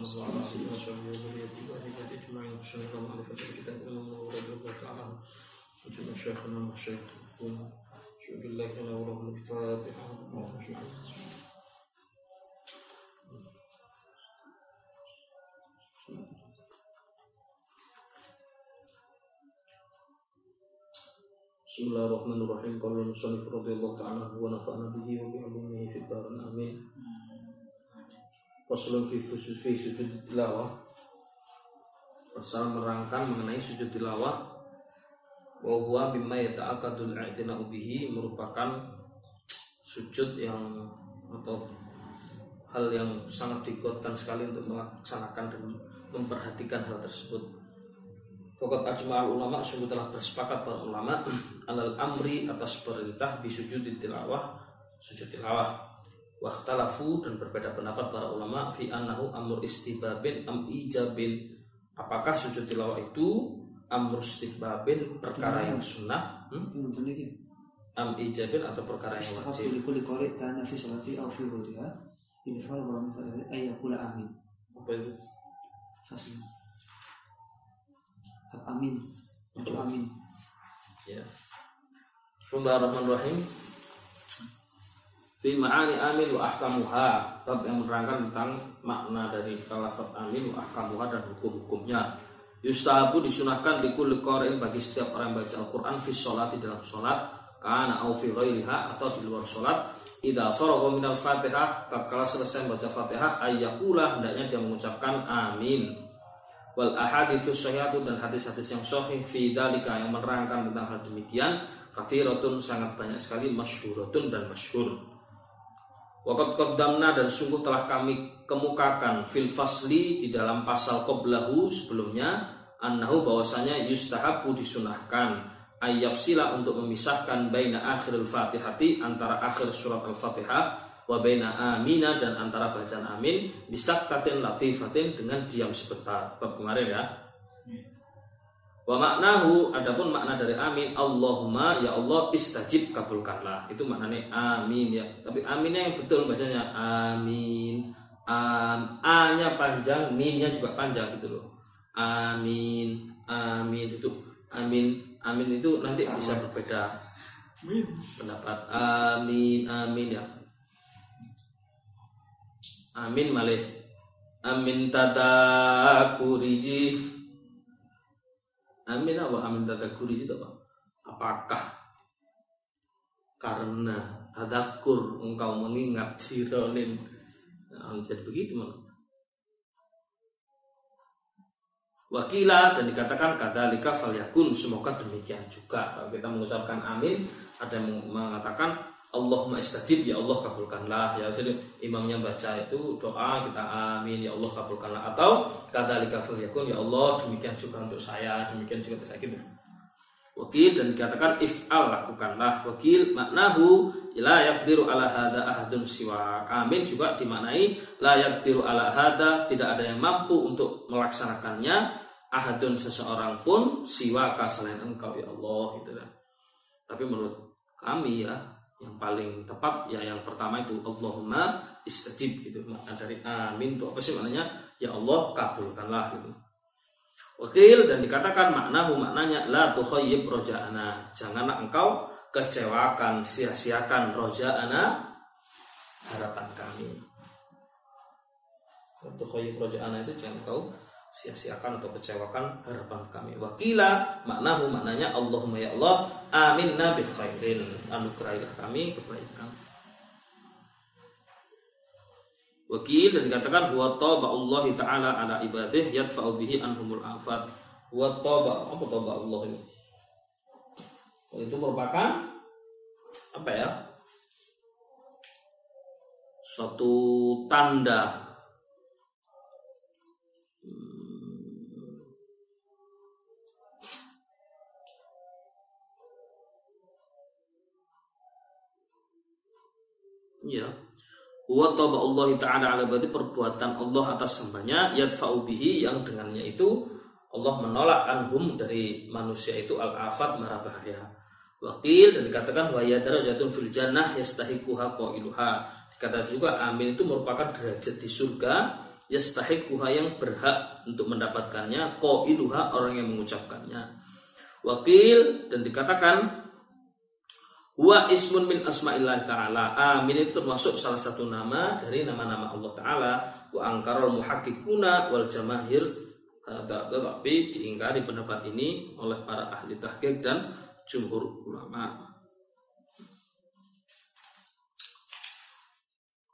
sallallahu alaihi wasallam wa ala alihi wa sahbihi wa dzurriyyatihi wa ahlihi ajma'in. Bismillahirrahmanirrahim. Ma'rifatul kitab wa radhiyallahu ta'ala. Wajibna syekhana wa syaikhun. Syukurillah lana wa lahul fatiha. Bismillahirrahmanirrahim. Qala musannif radhiyallahu ta'ala wa nafa'ana bihi wa bi 'ulumihi fid darin amin. Faslun fi khusus fi sujud tilawah. Pasal merangkan mengenai sujud tilawah. Wa huwa mimma yata'akkadul i'tina'u bihi merupakan sujud yang atau hal yang sangat dikuatkan sekali untuk melaksanakan dan memperhatikan hal tersebut. Pokok ajma'al ulama sungguh telah bersepakat para ulama alal amri atas perintah bisujud tilawah sujud tilawah Waktalafu dan berbeda pendapat para ulama fi annahu amr istibabin am ijabin. Apakah sujud tilawah itu amr istibabin perkara yang sunnah? Hmm? am ijabin atau perkara yang wajib? kulli qari kana fi salati aw fi ghayriha idza fa'ala wa lam yaqul amin. Apa itu? Fasl amin. Untuk amin. Ya Bismillahirrahmanirrahim Fi ma'ani amin wa ahkamuha. Bab yang menerangkan tentang makna dari kalafat amin wa ahkamuha dan hukum-hukumnya. Yustahabu disunahkan di kulli qari'in bagi setiap orang yang baca Al-Quran fi sholat di dalam sholat Kana au fi ghairiha atau di luar sholat. Idza faragha minal fatihah Tatkala selesai membaca fatihah Ayyakula hendaknya dia mengucapkan amin. Wal ahaditsus sahihatu dan hadis-hadis yang sahih Fi dalika yang menerangkan tentang hal demikian Kathiratun sangat banyak sekali Masyhuratun dan masyhur Wakat qaddamna dan sungguh telah kami kemukakan fil fasli di dalam pasal qoblahu sebelumnya annahu bahwasanya yustahabu disunahkan ayyafsila untuk memisahkan baina akhirul fatihati antara akhir surat al-fatihah wa baina amina dan antara bacaan amin bisaktatin latifatin dengan diam sebentar. Bab kemarin ya Wa maknahu adapun makna dari amin Allahumma ya Allah istajib kabulkanlah. Itu maknanya amin ya. Tapi aminnya yang betul bahasanya amin. Am, A-nya panjang, min-nya juga panjang gitu loh. Amin, amin itu amin, amin itu nanti bisa berbeda pendapat. Amin, amin ya. Amin malih. Amin tadakuriji Amin apa amin. Tadakuri itu apa? Apakah karena tadakur engkau mengingat jironin nah, jadi begitu malah. Wakila dan dikatakan kata lika yakun semoga demikian juga. Kalau kita mengucapkan amin ada yang mengatakan Allahumma istajib ya Allah kabulkanlah. Ya jadi imamnya baca itu doa kita amin ya Allah kabulkanlah. Atau kata lika yakun ya Allah demikian juga untuk saya demikian juga untuk saya. Gitu. Wakil dan dikatakan if'al lakukanlah. Wakil maknahu la yaqdiru ala hadha ahadun siwa. Amin juga dimaknai la yaqdiru ala hadha tidak ada yang mampu untuk melaksanakannya. Ahadun seseorang pun siwaka selain engkau ya Allah gitu tapi menurut kami ya yang paling tepat ya yang pertama itu Allahumma istajib gitu makna dari amin itu apa sih maknanya ya Allah kabulkanlah gitu Wakil dan dikatakan maknahu maknanya la tukhayyib roja'ana. Janganlah engkau kecewakan, sia-siakan roja'ana harapan kami. Tukhayyib roja'ana itu jangan engkau sia-siakan atau kecewakan harapan kami. Wakila maknahu maknanya Allahumma ya Allah amin nabi khairin. Anugerahilah kami kebaikan. Wakil dan dikatakan huwa taba Allah taala ala ibadih yadfa'u bihi anhumul afat. Huwa taba apa taba Allah ini? Itu merupakan apa ya? Suatu tanda Ya, wa Allah taala ala berarti perbuatan Allah atas hambanya yadfa'u bihi yang dengannya itu Allah menolak anhum dari manusia itu al afat marah bahaya. Wakil dan dikatakan wa yadarajatun fil jannah yastahiquha qailuha. Kata juga amin itu merupakan derajat di surga yastahiquha yang berhak untuk mendapatkannya qailuha orang yang mengucapkannya. Wakil dan dikatakan Wa ismun min asma'illah ta'ala. Amin itu termasuk salah satu nama dari nama-nama Allah Ta'ala. Wa angkarul muhakikuna wal jamahir Tetapi diingkari pendapat ini oleh para ahli tahqiq dan jumhur ulama.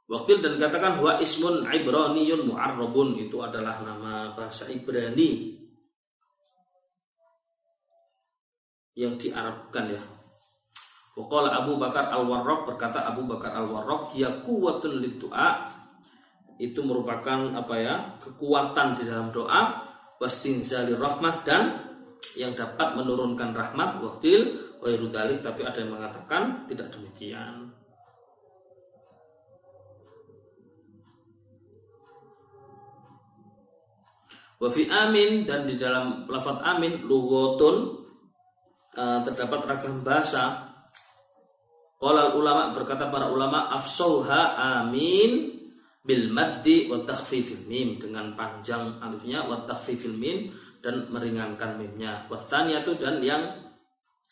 Wakil dan katakan wa ismun ibraniyun mu'arrabun. Itu adalah nama bahasa Ibrani yang diarabkan ya. Waqala Abu Bakar Al-Warraq berkata Abu Bakar Al-Warraq ya kuwatun lidu'a itu merupakan apa ya? kekuatan di dalam doa wastinzali rahmah dan yang dapat menurunkan rahmat wakil wa tapi ada yang mengatakan tidak demikian. Wafi amin dan di dalam lafaz amin lugotun uh, terdapat ragam bahasa. Qala ulama berkata para ulama afsauha amin bil maddi wa takhfifil mim dengan panjang alifnya wa takhfifil mim dan meringankan mimnya. Wastaniyatu dan yang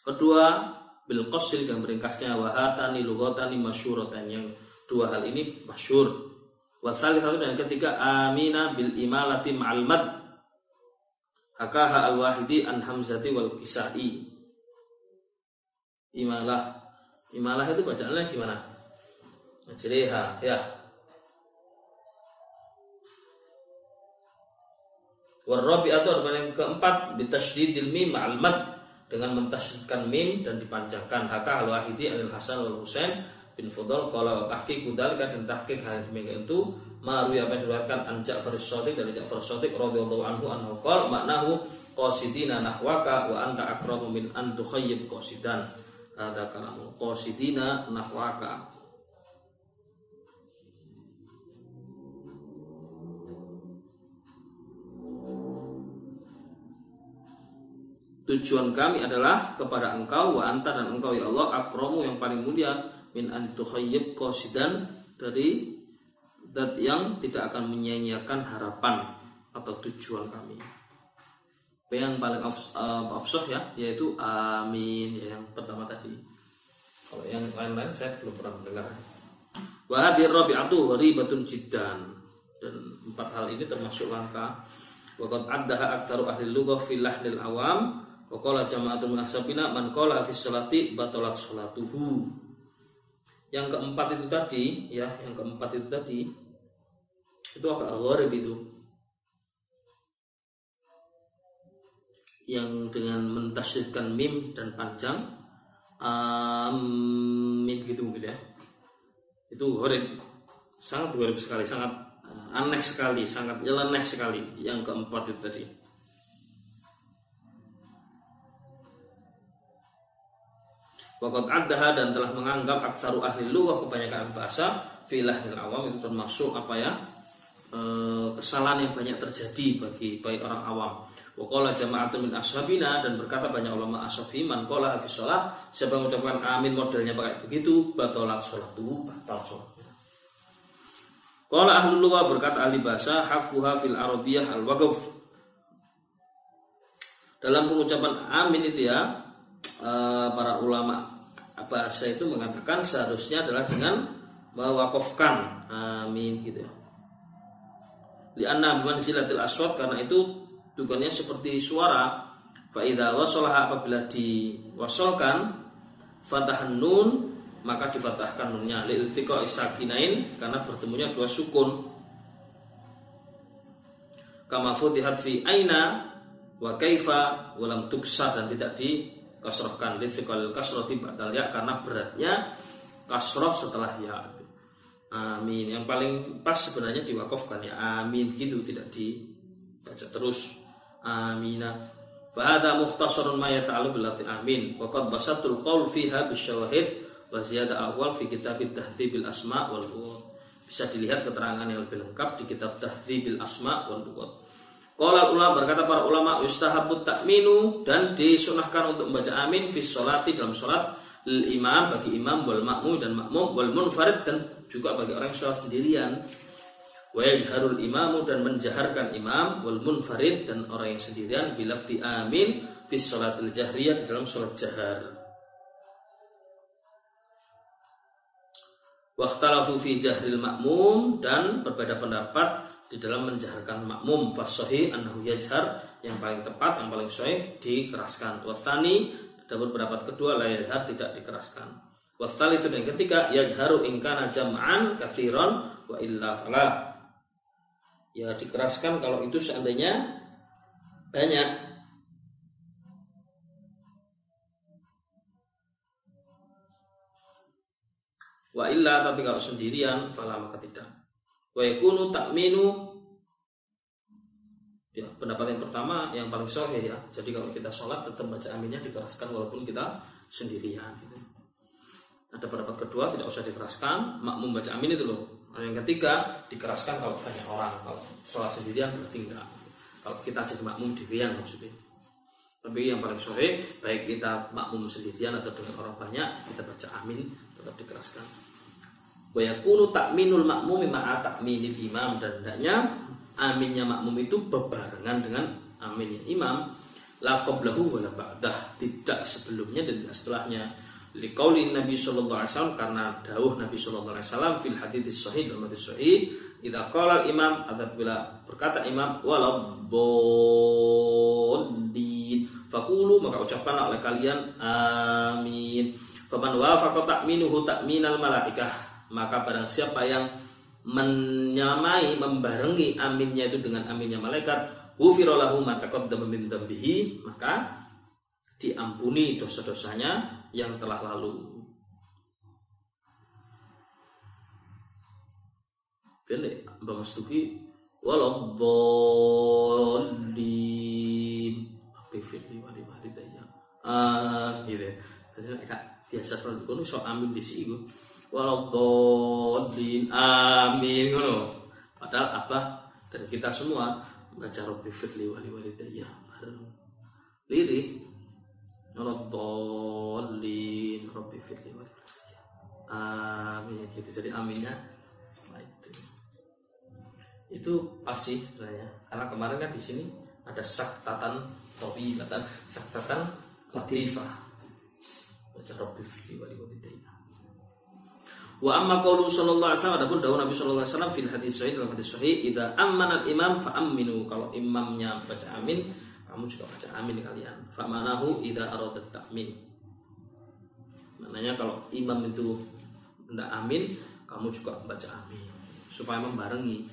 kedua bil qasil dan meringkasnya wahatani lugotani masyuratan yang dua hal ini masyur Wasal satu dan ketiga amina bil imalati ma'al mad. Hakaha al wahidi an hamzati wal kisai. Imalah. Imalah itu bacaannya gimana? Majriha ya. Warabi'atu atau yang keempat bitasydidil mim ma'al mad dengan mentasydidkan mim dan dipanjangkan haka al wahidi al hasan wal husain bin Fudal kalau tahqiq kudalika dan tahqiq hal demikian itu maru yang diriwayatkan an Ja'far as-Shadiq dari Ja'far as-Shadiq radhiyallahu anhu anhu qol maknahu qasidina nahwaka wa anta akramu min an tukhayyib qasidan ada kalamu qasidina nahwaka Tujuan kami adalah kepada engkau wa anta dan engkau ya Allah akromu yang paling mulia min an tukhayyib qasidan dari dat yang tidak akan menyia-nyiakan harapan atau tujuan kami. Yang paling afsah ya yaitu amin ya, yang pertama tadi. Kalau yang lain-lain saya belum pernah mendengar. Wa hadir rabi'atu gharibatun jiddan dan empat hal ini termasuk langka. Wa qad addaha aktsaru ahli lughah fil lahnil awam wa qala jama'atun min ashabina man qala fi sholati batalat sholatuhu yang keempat itu tadi ya yang keempat itu tadi itu agak gharib itu yang dengan mentasydidkan mim dan panjang amin gitu mungkin ya. Itu gharib sangat gharib sekali sangat eh, aneh sekali sangat nyeleneh sekali yang keempat itu tadi. Wakat adaha dan telah menganggap aksaru ahli lughah kebanyakan bahasa filah awam itu termasuk apa ya kesalahan yang banyak terjadi bagi baik orang awam. Wakola jama'atun min ashabina dan berkata banyak ulama ashabi man kola hafiz sholat siapa mengucapkan amin modelnya pakai begitu batolat sholat tuh batal sholatnya. Kola ahli lughah berkata ahli bahasa hakuha fil arabiyah al waqaf dalam pengucapan amin itu ya Eh, para ulama bahasa itu mengatakan seharusnya adalah dengan mewakafkan amin gitu ya. Lianna silatil aswad karena itu tugasnya seperti suara. Faida wasolah apabila diwasolkan fatahan nun maka difatahkan nunnya. Li'iltiqa isakinain karena bertemunya dua sukun. Kama futihat fi aina wa kaifa walam tuksar dan tidak di kasrohkan lifikal kasroti badal ya karena beratnya kasroh setelah ya amin. Yang paling pas sebenarnya diwakafkan ya. Amin. Gitu tidak dibaca terus. Amina Fahada muhtasarun ma yata'alu bilati amin. Waqad basatul qawl fiha bisyawahid Wa ziyada awal fi kitab tahdzibil asma wal Bisa dilihat keterangan yang lebih lengkap di kitab tahdzibil asma wal lughat Qala ulama berkata para ulama yustahabut takminu dan disunahkan untuk membaca amin fi sholati dalam sholat imam bagi imam wal makmum dan makmum wal munfarid dan juga bagi orang sholat sendirian. Wa yajharul imamu dan menjaharkan imam wal munfarid dan orang yang sendirian bilafti amin fi sholatil jahriyah di dalam sholat jahar. Waktalafu fi jahril makmum dan berbeda pendapat di dalam menjaharkan makmum fasohi annahu yajhar yang paling tepat yang paling sahih dikeraskan. Wathani ada pendapat kedua la tidak dikeraskan. Wathal itu yang ketiga yajharu ingkana jam'an kathiron wa illa fala. Ya dikeraskan kalau itu seandainya banyak. Wa illa tapi kalau sendirian fala maka tidak. Wa yakunu ta'minu Ya, pendapat yang pertama yang paling sahih ya. Jadi kalau kita sholat tetap baca aminnya dikeraskan walaupun kita sendirian. Gitu. Ada pendapat kedua tidak usah dikeraskan, makmum baca amin itu loh. Yang ketiga dikeraskan kalau banyak orang. Kalau sholat sendirian berarti enggak. Kalau kita jadi makmum dirian maksudnya. Tapi yang paling sahih baik kita makmum sendirian atau dengan orang banyak kita baca amin tetap dikeraskan wa yakunu takminul makmum ma'a takminil imam dan hendaknya aminnya makmum itu berbarengan dengan aminnya imam la qablahu wa la ba'dah tidak sebelumnya dan tidak setelahnya. Liqauli Nabi sallallahu alaihi wasallam karena dawuh Nabi sallallahu alaihi wasallam fil hadits sahih dalam hadis sahih idza qala imam apabila berkata imam waladdallin fakulu maka ucapkanlah oleh kalian amin. Faman wafaqa ta'minuhu ta'minal malaikah maka barang siapa yang menyamai membarengi aminnya itu dengan aminnya malaikat. Dzambihi maka diampuni dosa-dosanya yang telah lalu. Kene Mbak Mastuki waladdallin bifirli wali walidayya ah gitu jadi biasa selalu kono so amin di sini waladhdallin amin ngono. Padahal apa? Dan kita semua baca Rabbi firli wali walidayya lirik waladhdallin Rabbi firli wali walidayya. Amin. Gitu jadi aminnya setelah itu. Itu pasti sebenarnya karena kemarin kan di sini ada saktatan tawilatan saktatan latifah. Baca Rabbi firli wali walidayya Wa amma qawlu sallallahu alaihi wasallam adapun dawuh Nabi sallallahu alaihi wasallam fil hadis sahih dalam hadis sahih idza ammana imam fa aminu kalau imamnya baca amin kamu juga baca amin kalian. Fa manahu idza arada ta'min. Maknanya kalau imam itu hendak amin kamu juga baca amin. Supaya membarengi.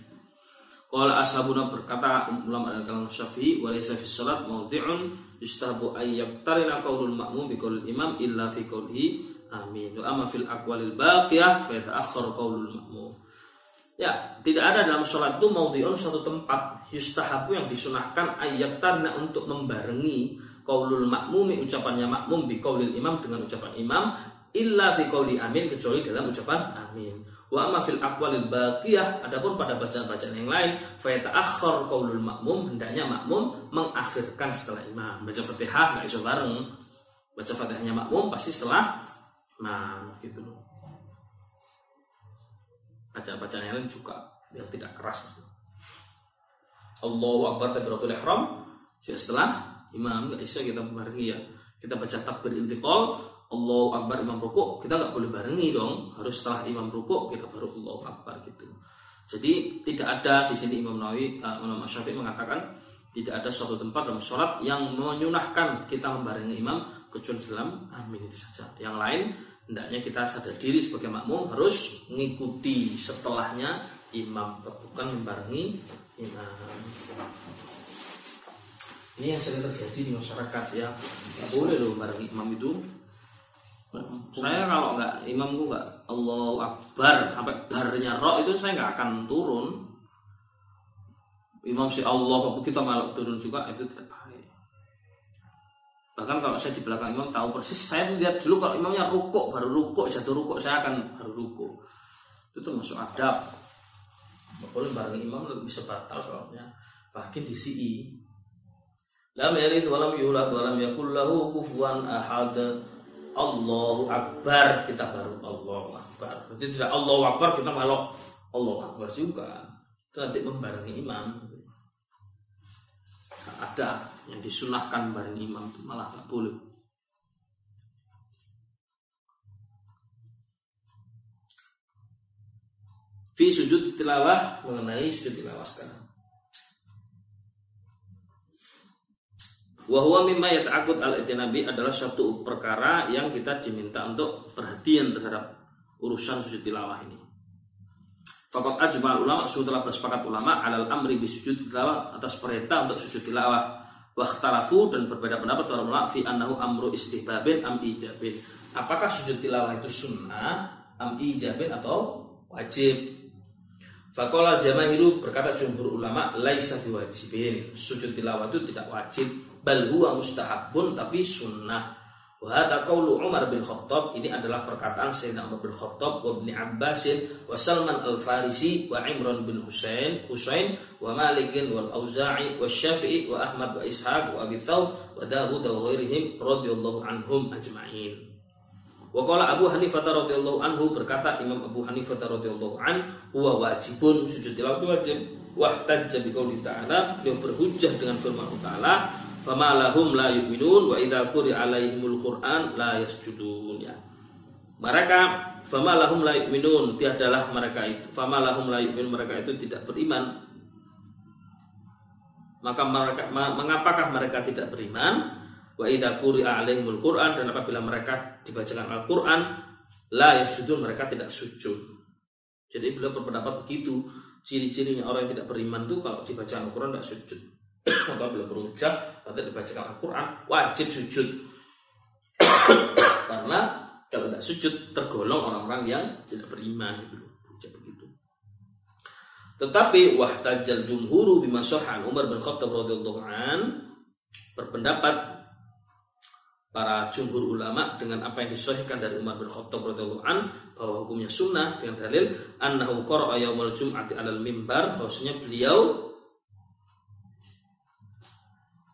Qala ashabuna berkata ulama dalam Syafi'i wa laysa fi salat mawdi'un yustahabu ayyaktarina qaulul ma'mum bi qaulil imam illa fi qaulihi Amin. Wa amma fil aqwalil baqiyah fa yata'akhkharu qaulul ma'mum. Ya, tidak ada dalam sholat itu maudhi'un suatu tempat yustahabu yang disunahkan ayat karena untuk membarengi qaulul makmumi ucapannya makmum bi qaulil imam dengan ucapan imam illa fi qauli amin kecuali dalam ucapan amin. Wa amma fil aqwalil baqiyah adapun pada bacaan-bacaan yang lain fa yata'akhkhar qaulul makmum hendaknya makmum mengakhirkan setelah imam. Baca Fatihah enggak iso bareng. Baca Fatihahnya makmum pasti setelah Nah, gitu loh. Bacaan-bacaan yang lain juga yang tidak keras. Allahu Akbar takbiratul ihram. Setelah imam bisa kita barengi ya. Kita baca takbir intiqal, Allahu Akbar imam rukuk, kita nggak boleh barengi dong. Harus setelah imam rukuk kita baru Allahu Akbar gitu. Jadi tidak ada di sini Imam Nawawi, uh, Imam Syafi'i mengatakan tidak ada suatu tempat dalam sholat yang menyunahkan kita membarengi imam kecuali dalam amin itu saja. Yang lain hendaknya kita sadar diri sebagai makmum harus mengikuti setelahnya imam bukan membarengi imam. Ini yang sering terjadi di masyarakat ya. Boleh loh barengi imam itu. Saya kalau nggak imamku nggak Allah Akbar sampai barnya roh itu saya nggak akan turun. Imam si Allah kita malah turun juga itu tidak Bahkan kalau saya di belakang imam tahu persis, saya lihat dulu kalau imamnya rukuk, baru rukuk, jatuh rukuk, saya akan baru rukuk. Itu termasuk adab. Boleh bareng imam bisa batal soalnya. Bahkan di CI. Lam yalid walam yulad walam yakul lahu kufuwan ahad. Allahu Akbar kita baru Allahu Akbar. Jadi tidak Allahu Akbar kita malah Allahu Akbar juga. Itu nanti membarengi imam. Ada yang disunahkan membarengi imam itu malah nggak boleh. Fi sujud tilawah mengenai sujud tilawah sekarang. Wahwa mimma yata'akut al nabi adalah suatu perkara yang kita diminta untuk perhatian terhadap urusan sujud tilawah ini. Fakat ajmal ulama sudah bersepakat ulama alal amri bi sujud tilawah atas perintah untuk sujud tilawah. Wakhtalafu dan berbeda pendapat para ulama fi annahu amru istihbabin am ijabin. Apakah sujud tilawah itu sunnah, am ijabin atau wajib? Fakola jamahiru berkata jumhur ulama laisa biwajibin. Sujud tilawah itu tidak wajib, bal huwa mustahabun tapi sunnah. Wa hadza qaulu Umar bin Khattab ini adalah perkataan Sayyidina Umar bin Khattab wa Ibnu Abbas wa Salman Al-Farisi wa Imran bin Husain Husain wa Malik wal Auza'i wa Syafi'i wa Ahmad wa Ishaq wa Abi Thawb wa Dawud wa ghairihim radhiyallahu anhum ajma'in. Wa qala Abu Hanifah radhiyallahu anhu berkata Imam Abu Hanifah radhiyallahu an huwa wajibun. Sujud tilawah wajib. Wa tajja bi qouli ta'ala dia berhujjah dengan firman Allah Ta'ala Fama lahum la yu'minun wa idza quri alaihimul Qur'an la yasjudun ya. Mereka fama lahum la yu'minun tiadalah mereka itu fama lahum la yu'minun mereka itu tidak beriman. Maka mereka mengapakah mereka tidak beriman? Wa idza quri alaihimul Qur'an dan apabila mereka dibacakan Al-Qur'an la yasjudun mereka tidak sujud. Jadi beliau berpendapat begitu ciri-cirinya orang yang tidak beriman itu kalau dibaca Al-Quran tidak sujud atau belum berucap atau dibacakan Al-Quran wajib sujud. Karena kalau tidak sujud tergolong orang-orang yang tidak beriman gitu. Begitu. Tetapi wahtajal jumhuru bima Umar bin Khattab radhiyallahu an berpendapat para jumhur ulama dengan apa yang disahihkan dari Umar bin Khattab radhiyallahu an bahwa hukumnya sunnah dengan dalil annahu qara'a yaumul jum'ati 'alal mimbar bahwasanya beliau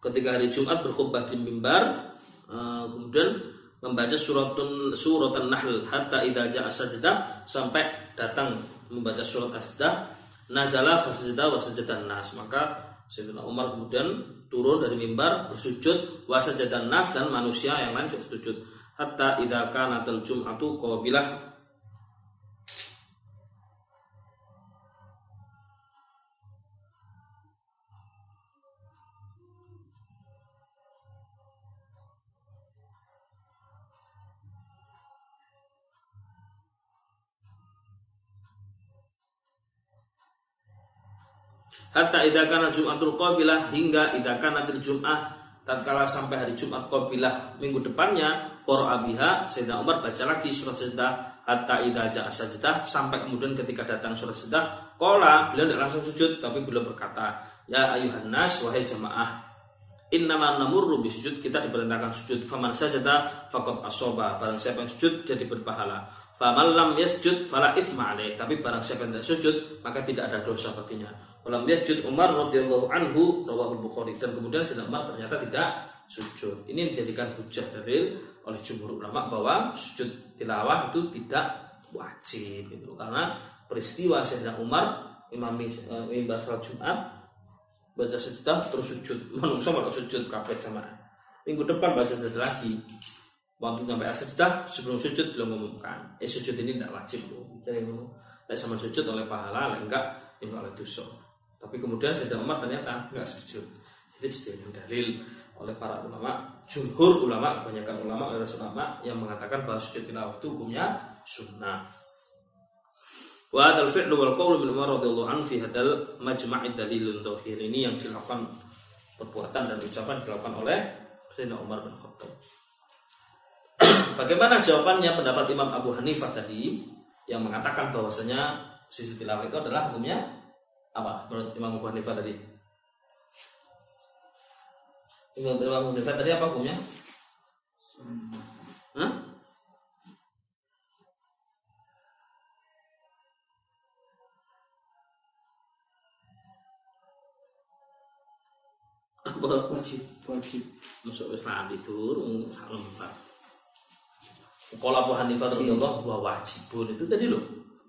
ketika hari Jumat berkhutbah di mimbar uh, kemudian membaca suratun suratan nahl hatta idza jaa sajdah sampai datang membaca surat asdah nazala fasajda wa sajadan nas. Maka Sayyidina Umar kemudian turun dari mimbar bersujud wa sajadan nas dan manusia yang lain juga sujud. Hatta idza kanatul jum'atu qabilah hatta idza kana Jumatul Qabilah hingga idza kana Jum'ah tatkala sampai hari Jumat Qabilah minggu depannya qara'a biha Sayyidina Umar baca lagi surat Sajdah hatta idza ja'a sajdah sampai kemudian ketika datang surat Sajdah qala beliau tidak langsung sujud tapi beliau berkata ya ayuhan nas wahai jamaah Innama namurru bisujud kita diperintahkan sujud faman sajada faqad asoba barang siapa yang sujud jadi berpahala. Faman lam yasjud fala ithma tapi barang siapa yang tidak sujud maka tidak ada dosa baginya Walam yasjud Umar radhiyallahu anhu rawahul Bukhari. Dan kemudian Sayyidina Umar ternyata tidak sujud. Ini dijadikan hujah dalil oleh jumhur ulama bahwa sujud tilawah itu tidak wajib itu karena peristiwa Sayyidina Umar imam imam salat Jumat baca sejuta terus sujud. Manusia malah sujud kabeh sama minggu depan baca sejuta lagi. Waktu sampai sejuta sebelum sujud belum mengumumkan. Eh sujud ini tidak wajib loh jadi sama sujud oleh pahala enggak ini oleh dosa tapi kemudian Sayyidina Umar ternyata nggak sujud. Itu dijadikan dalil oleh para ulama, jumhur ulama, kebanyakan ulama oleh ulama yang mengatakan bahwa sujud tilawah itu hukumnya sunnah. Wa hadal fi'lu wal qawlu min Umar radhiyallahu anhu fi hadal majma'id dalilun ini yang dilakukan perbuatan dan ucapan dilakukan oleh Sayyidina Umar bin Khattab. Bagaimana jawabannya pendapat Imam Abu Hanifah tadi yang mengatakan bahwasanya sujud tilawah itu adalah hukumnya apa menurut Imam Abu Hanifah tadi? Imam Abu Hanifah tadi apa hukumnya? Hah? wajib wajib masuk Islam itu salam empat Kalau Abu Hanifah radhiyallahu wa wajibun itu tadi loh.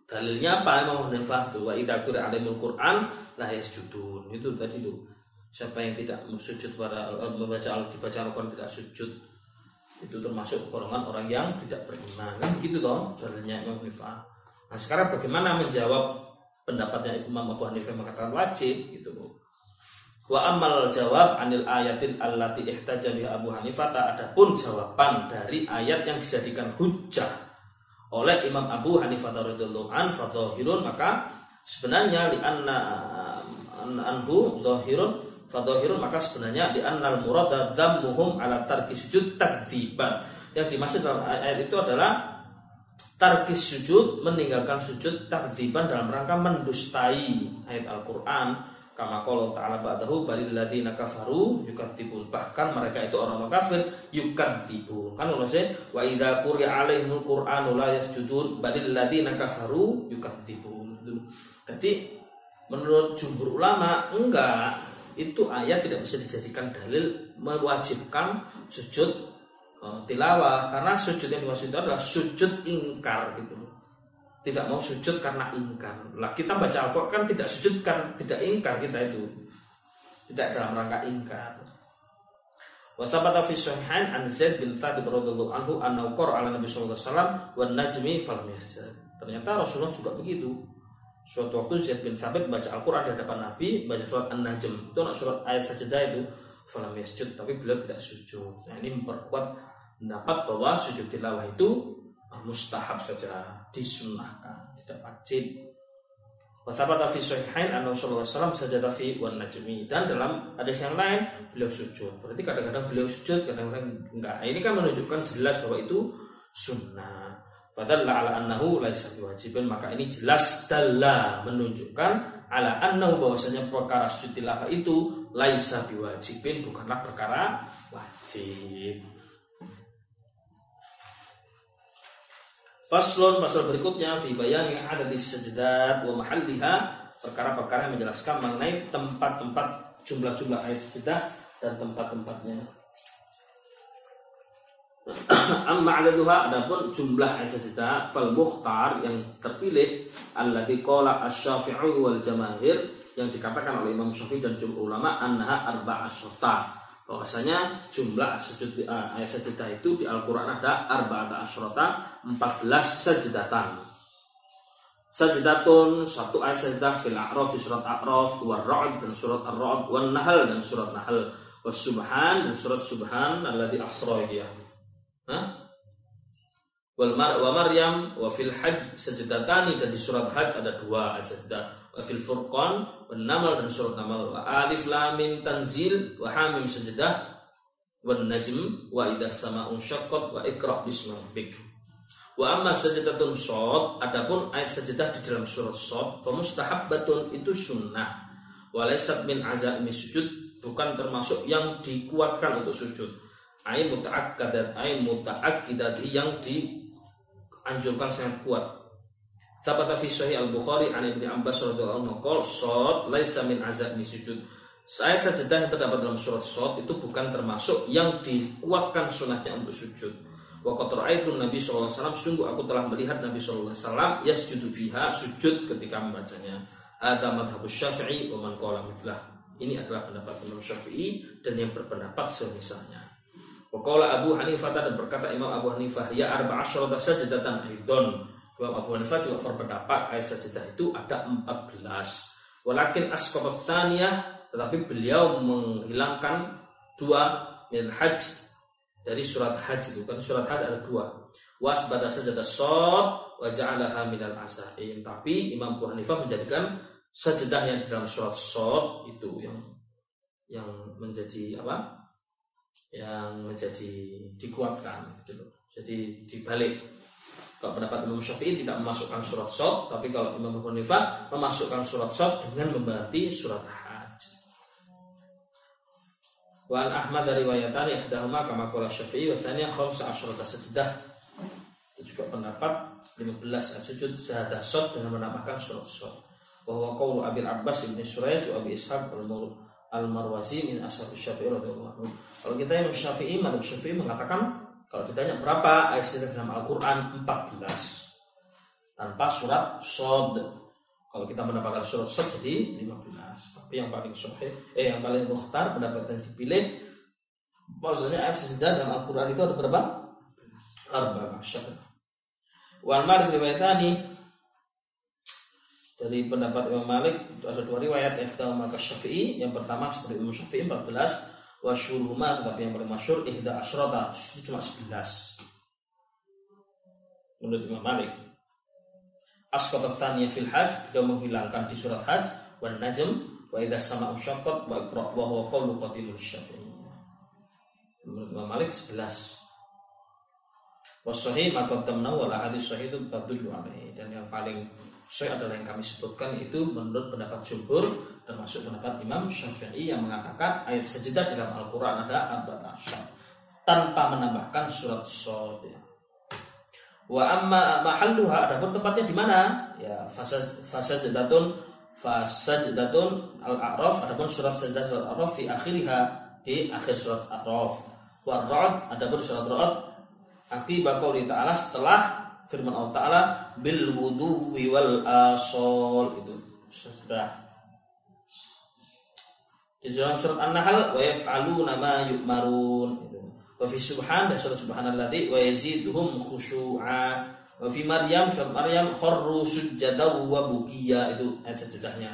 Dalilnya apa Imam Hanifah tuh wa idza qira alimul Quran la yasjudun. Itu tadi loh. Siapa yang tidak sujud pada membaca al dibaca Al-Quran tidak sujud itu termasuk golongan orang yang tidak beriman kan begitu toh dalilnya Imam Hanifah. Nah sekarang bagaimana menjawab pendapatnya Imam Abu Hanifah mengatakan wajib gitu loh. Wa amal jawab anil ayatin allati ihtaja Abu Hanifah tak ada pun jawaban dari ayat yang dijadikan hujjah oleh Imam Abu Hanifah radhiyallahu an fadhahirun maka sebenarnya li anna anhu dhahirun fadhahirun maka sebenarnya di annal murada dzammuhum ala tarki sujud takdiban. Yang dimaksud dalam ayat itu adalah tarkis sujud meninggalkan sujud takdiban dalam rangka mendustai ayat Al-Qur'an kama qala ta'ala ba'dahu balil ladina kafaru yukadzibun bahkan mereka itu orang-orang kafir yukadzibun kan sih wa idza quri'a alaihimul qur'anu la yasjudun balil ladina kafaru yukadzibun jadi menurut jumhur ulama enggak. Itu ayat tidak bisa dijadikan dalil mewajibkan sujud uh, tilawah. Karena sujud yang dimaksud adalah sujud ingkar gitu tidak mau sujud karena ingkar. Lah kita baca Al-Qur'an kan tidak sujud kan tidak ingkar kita itu. Tidak dalam rangka ingkar. Wa thabata fi sahihain an Zaid bin Thabit radhiyallahu anhu annahu qara ala Nabi sallallahu alaihi wasallam wan najmi fal Ternyata Rasulullah juga begitu. Suatu waktu Zaid bin Thabit baca Al-Qur'an di hadapan Nabi, baca surat An-Najm. Itu surat ayat sajadah itu falam yasjud, tapi beliau tidak sujud. Nah, ini memperkuat pendapat bahwa sujud tilawah itu mustahab saja disunahkan tidak wajib Wasabata fi sahihain anna Rasulullah SAW sajada fi wan najmi dan dalam hadis yang lain beliau sujud. Berarti kadang-kadang beliau sujud, kadang-kadang enggak. Ini kan menunjukkan jelas bahwa itu sunnah. Padahal ala annahu laisa biwajibin maka ini jelas dalla menunjukkan ala annahu bahwasanya perkara sujud itu laisa biwajibin bukanlah perkara wajib. Faslon pasal berikutnya fi bayani ada di sejedat wa mahalliha perkara-perkara yang menjelaskan mengenai tempat-tempat jumlah-jumlah ayat sejedah dan tempat-tempatnya. Amma adaduha adapun jumlah ayat sejedah fal mukhtar yang terpilih alladzi qala asy-Syafi'i wal jamaahir yang dikatakan oleh Imam Syafi'i dan jumhur ulama annaha arba'asyata bahwasanya jumlah sujud uh, ayat sajadah itu di Al-Qur'an ada arba'ata asyrata 14 sajidatan. Sajadatun satu ayat sajadah fil A'raf di surat A'raf, wa Ra'd dan surat Ar-Ra'd, wa Nahl dan surat Nahl, wa Subhan dan surat Subhan alladzi asra ya. Hah? Wal mar wa Maryam wa fil Hajj sajadatani dan di surat Hajj ada dua ayat sajadah wa fil furqan wa namal dan surat namal. Wa alif lam mim tanzil wa hamim sajadah wa najm wa idas sama'un syaqqat wa iqra bismi rabbik. Wa amma sajadatun shad adapun ayat sajadah di dalam surat shad fa mustahabbatun itu sunnah. Wa laysat min azaimi sujud bukan termasuk yang dikuatkan untuk sujud. Ay muta'akkadat ay muta'akkidat yang dianjurkan sangat kuat Thabata fi sahih al-Bukhari an Ibnu Abbas radhiyallahu anhu qol shad laisa min azami sujud. Ayat sajadah yang terdapat dalam surat Shad itu bukan termasuk yang dikuatkan sunahnya untuk sujud. Wa qad ra'aitu Nabi sallallahu alaihi wasallam sungguh aku telah melihat Nabi sallallahu alaihi wasallam yasjudu fiha sujud ketika membacanya. Ada madhab Syafi'i wa man qala mitlah. Ini adalah pendapat Imam Syafi'i dan yang berpendapat semisalnya. Wa qala Abu Hanifah dan berkata Imam Abu Hanifah ya arba'a sajdatan aidon Imam Abu Hanifah juga berpendapat ayat sajadah itu ada 14. Walakin asqabat tsaniyah tetapi beliau menghilangkan dua min hajj dari surat hajj itu kan surat hajj ada dua. Wa asbata sajadah shad wa ja'alaha minal asaim. Tapi Imam Abu Hanifah menjadikan sajadah yang di dalam surat shad itu yang yang menjadi apa? Yang menjadi dikuatkan gitu. Jadi dibalik kalau pendapat Imam Syafi'i tidak memasukkan surat Sot, tapi kalau Imam Hanifah memasukkan surat Sot dengan memberarti surat Hajj. Wa Ahmad dari wayatan ihdahuma kama qala Syafi'i wa tsaniyah khamsa asyrata sajdah. Itu juga pendapat 15 sujud sahadah Sot dengan menambahkan surat Sot. Bahwa qawlu Abil Abbas bin Surayj wa Abi Ishaq al-Marwazi min ashab Syafi'i radhiyallahu anhu. Kalau kita yang Syafi'i, madhab Syafi'i mengatakan Kalau ditanya berapa ayat sajadah dalam Al-Quran 14 tanpa surat sod. Kalau kita mendapatkan surat sod jadi 15. Tapi yang paling sahih, eh yang paling mukhtar pendapat yang dipilih maksudnya ayat sajadah dalam Al-Quran itu ada berapa? Arba masyarakat. Wan Malik riwayatani dari pendapat Imam Malik ada dua riwayat yang maka Syafi'i yang pertama seperti Imam Syafi'i 14 wa syuruhuma tapi yang paling masyhur ihda asyrata cuma 11 menurut Imam Malik. Asqat tsaniyah fil hajj dia menghilangkan di surat hajj wan najm wa idza sama usyaqqat wa iqra wa huwa qawlu qatilul syafi'i. Menurut Imam Malik 11 Wasohi maka temna wala hadis sahih itu tadullu alaihi. Dan yang paling sahih adalah yang kami sebutkan itu menurut pendapat jumhur termasuk pendapat Imam Syafi'i yang mengatakan ayat sejedah dalam Al-Quran ada abad asyar tanpa menambahkan surat sod ya. Wa amma mahalluha adapun tempatnya di mana? Ya fasajadatun fasajadatun al-a'raf adapun surat sajadah surat al-a'raf fi akhiriha di akhir surat al-a'raf. Wa ra'd adapun surat ra'd akibat ta'ala setelah firman Allah Ta'ala bil wudu wal asol itu sudah di dalam surat An-Nahl wa yaf'aluna ma yu'marun itu. Wa fi subhan dan surat subhanalladzi wa yaziduhum khusyu'a. Wa fi Maryam surat Maryam kharru sujada wa bukiya itu ayat sajadahnya.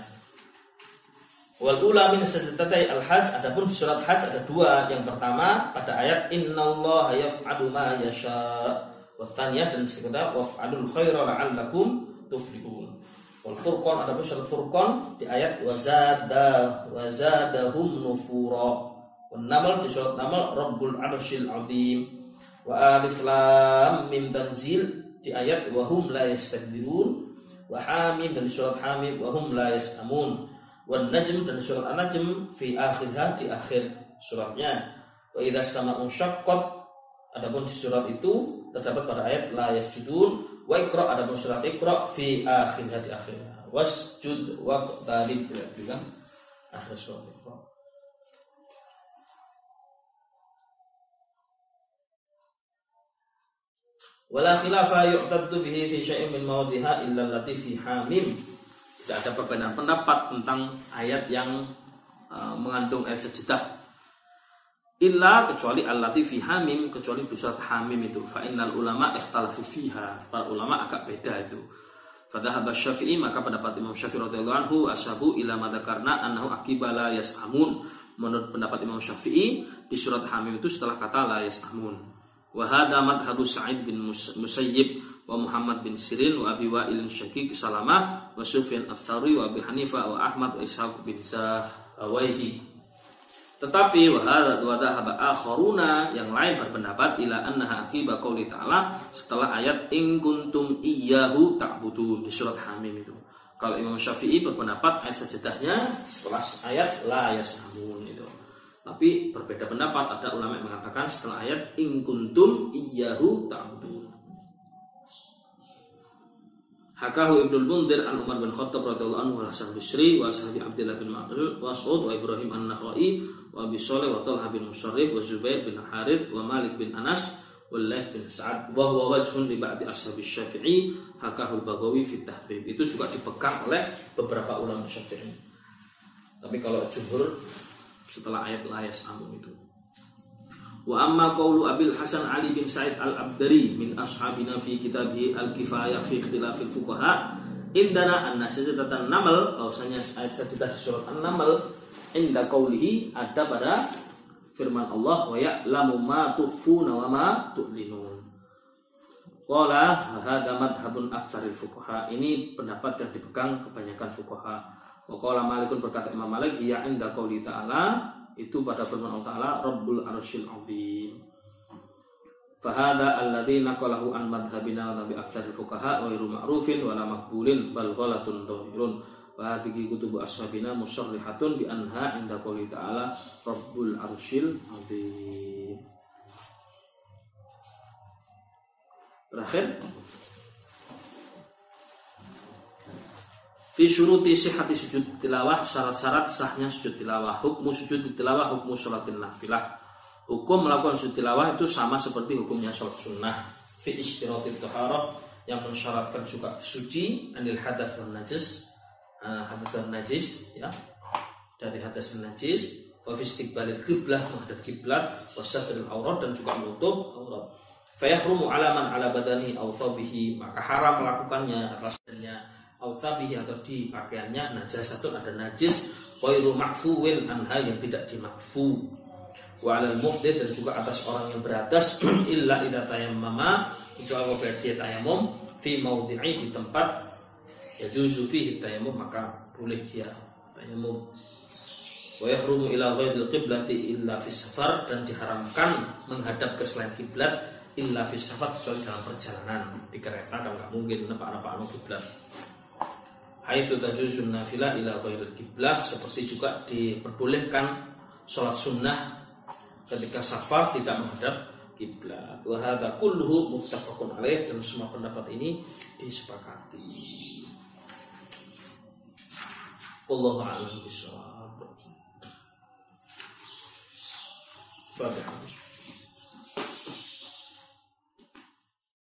Wal ula min sajdatai al-hajj adapun surat hajj ada dua. Yang pertama pada ayat innallaha yaf'alu ma yasha. Wa tsaniyah dan sekedar waf'alul khaira la'allakum tuflihun. Wal Furqan ada pun surat Furqan di ayat wazada wazadahum nufura. Wan Namal di surat Namal Rabbul Arsyil Azim. Wa alif lam mim tanzil di ayat wa hum la yastakbirun. Wa hamim dan surat Hamim wa hum la yasamun. Wan Najm dan surat An-Najm fi akhirha di akhir suratnya. Wa idza sama'un syaqqat adapun di surat itu terdapat pada ayat la yasjudun wa ikra ada surat ikra fi akhir hati akhir. Wasjud wa talib ya bilang akhir surat ikra wala khilafa yu'taddu bihi fi syai'in min mawadhiha illa allati fi hamim. Tidak ada perbedaan pendapat tentang ayat yang uh, mengandung ayat sejedah illa kecuali allati fi hamim kecuali di surat hamim itu. Fa innal ulama ikhtalafu fiha. Para ulama agak beda itu. Fadhahab Syafi'i maka pendapat Imam Syafi'i radhiyallahu anhu ashabu ila madakarna annahu akibala yasamun. Menurut pendapat Imam Syafi'i di surat Hamim itu setelah kata la yasamun. Wa hadha madhhabu Sa'id bin Musayyib wa Muhammad bin Sirin wa Abi Wa'il Syakik Salamah wa Sufyan Ats-Tsauri wa Abi Hanifah wa Ahmad wa Ishaq bin Zahwaihi tetapi wadahaba yang lain berpendapat ila annaha akiba qauli ta'ala setelah ayat in kuntum iyyahu ta'budun di surat Hamim itu. Kalau Imam Syafi'i berpendapat ayat sajadahnya setelah ayat la yasamun itu. Tapi berbeda pendapat ada ulama yang mengatakan setelah ayat in kuntum iyyahu ta'budun. Hakahu Ibnu Mundir an Umar bin Khattab radhiyallahu anhu wa Hasan Bisri wa Sahabi Abdullah bin Mas'ud wa Ibrahim An-Nakhai wa Abi Shalih wa Talha bin Musarrif wa Zubair bin Harith wa Malik bin Anas wa Laith bin Sa'ad wa huwa wajhun li ba'di ashabi Syafi'i hakahu Al-Baghawi fi Tahdhib. Itu juga dipegang oleh beberapa ulama Syafi'i. Tapi kalau jumhur setelah ayat layas amun itu Wa amma qawlu Abil Hasan Ali bin Sa'id Al-Abdari min ashabina fi kitabih Al-Kifayah fi ikhtilafil fuqaha indana anna sajdatan namal bahwasanya ayat sajadah di surat An-Naml inda qawlihi ada pada firman Allah wa ya'lamu ma tukhfuna wa ma tu'linun. Qala hadha madhhabun aktsaril fuqaha. Ini pendapat yang dipegang kebanyakan fuqaha. Wa qala Malikun berkata Imam Malik ya inda qawli ta'ala itu pada firman Allah Ta'ala Rabbul Arshil Azim Fahada alladhi naqalahu an madhabina wa nabi aktsaril fuqaha wa iru ma'rufin wa la maqbulin bal ghalatun dhahirun wa hadhihi kutubu ashabina musarrihatun bi anha inda qouli ta'ala Rabbul Arshil Azim. Terakhir. Fi syuruti sihati sujud tilawah syarat-syarat sahnya sujud tilawah hukmu sujud tilawah hukmu sholatin nafilah hukum melakukan sujud tilawah itu sama seperti hukumnya sholat sunnah. Fi istirati taharah yang mensyaratkan juga suci anil hadas dan najis. Uh, hadas dan najis ya. Dari hadas dan najis wa fi istiqbalil qiblah menghadap kiblat wasatril aurat dan juga menutup aurat fayahrumu alaman ala badani thawbihi maka haram melakukannya atas badannya atau di pakaiannya najasatun ada najis ghairu makfuwin anha yang tidak dimakfu wa alal dan juga atas orang yang beratas. Illa idza tayammama kecuali apabila dia tayamum fi maudhi'i di tempat ya juzu fihi tayammum maka boleh dia tayamum wa yahrumu ila ghairil qiblati illa fi safar dan diharamkan menghadap ke selain kiblat illa fi safar kecuali dalam perjalanan di kereta kan nggak mungkin nampak-nampak kiblat. Haitsu tajuzun nafilah ila ghairil kiblat seperti juga diperbolehkan sholat sunnah ketika safar tidak menghadap kiblat wa hadza kulluhu muttafaqun alaih dan semua pendapat ini disepakati Wallahu a'lam bishawab. Fatihah.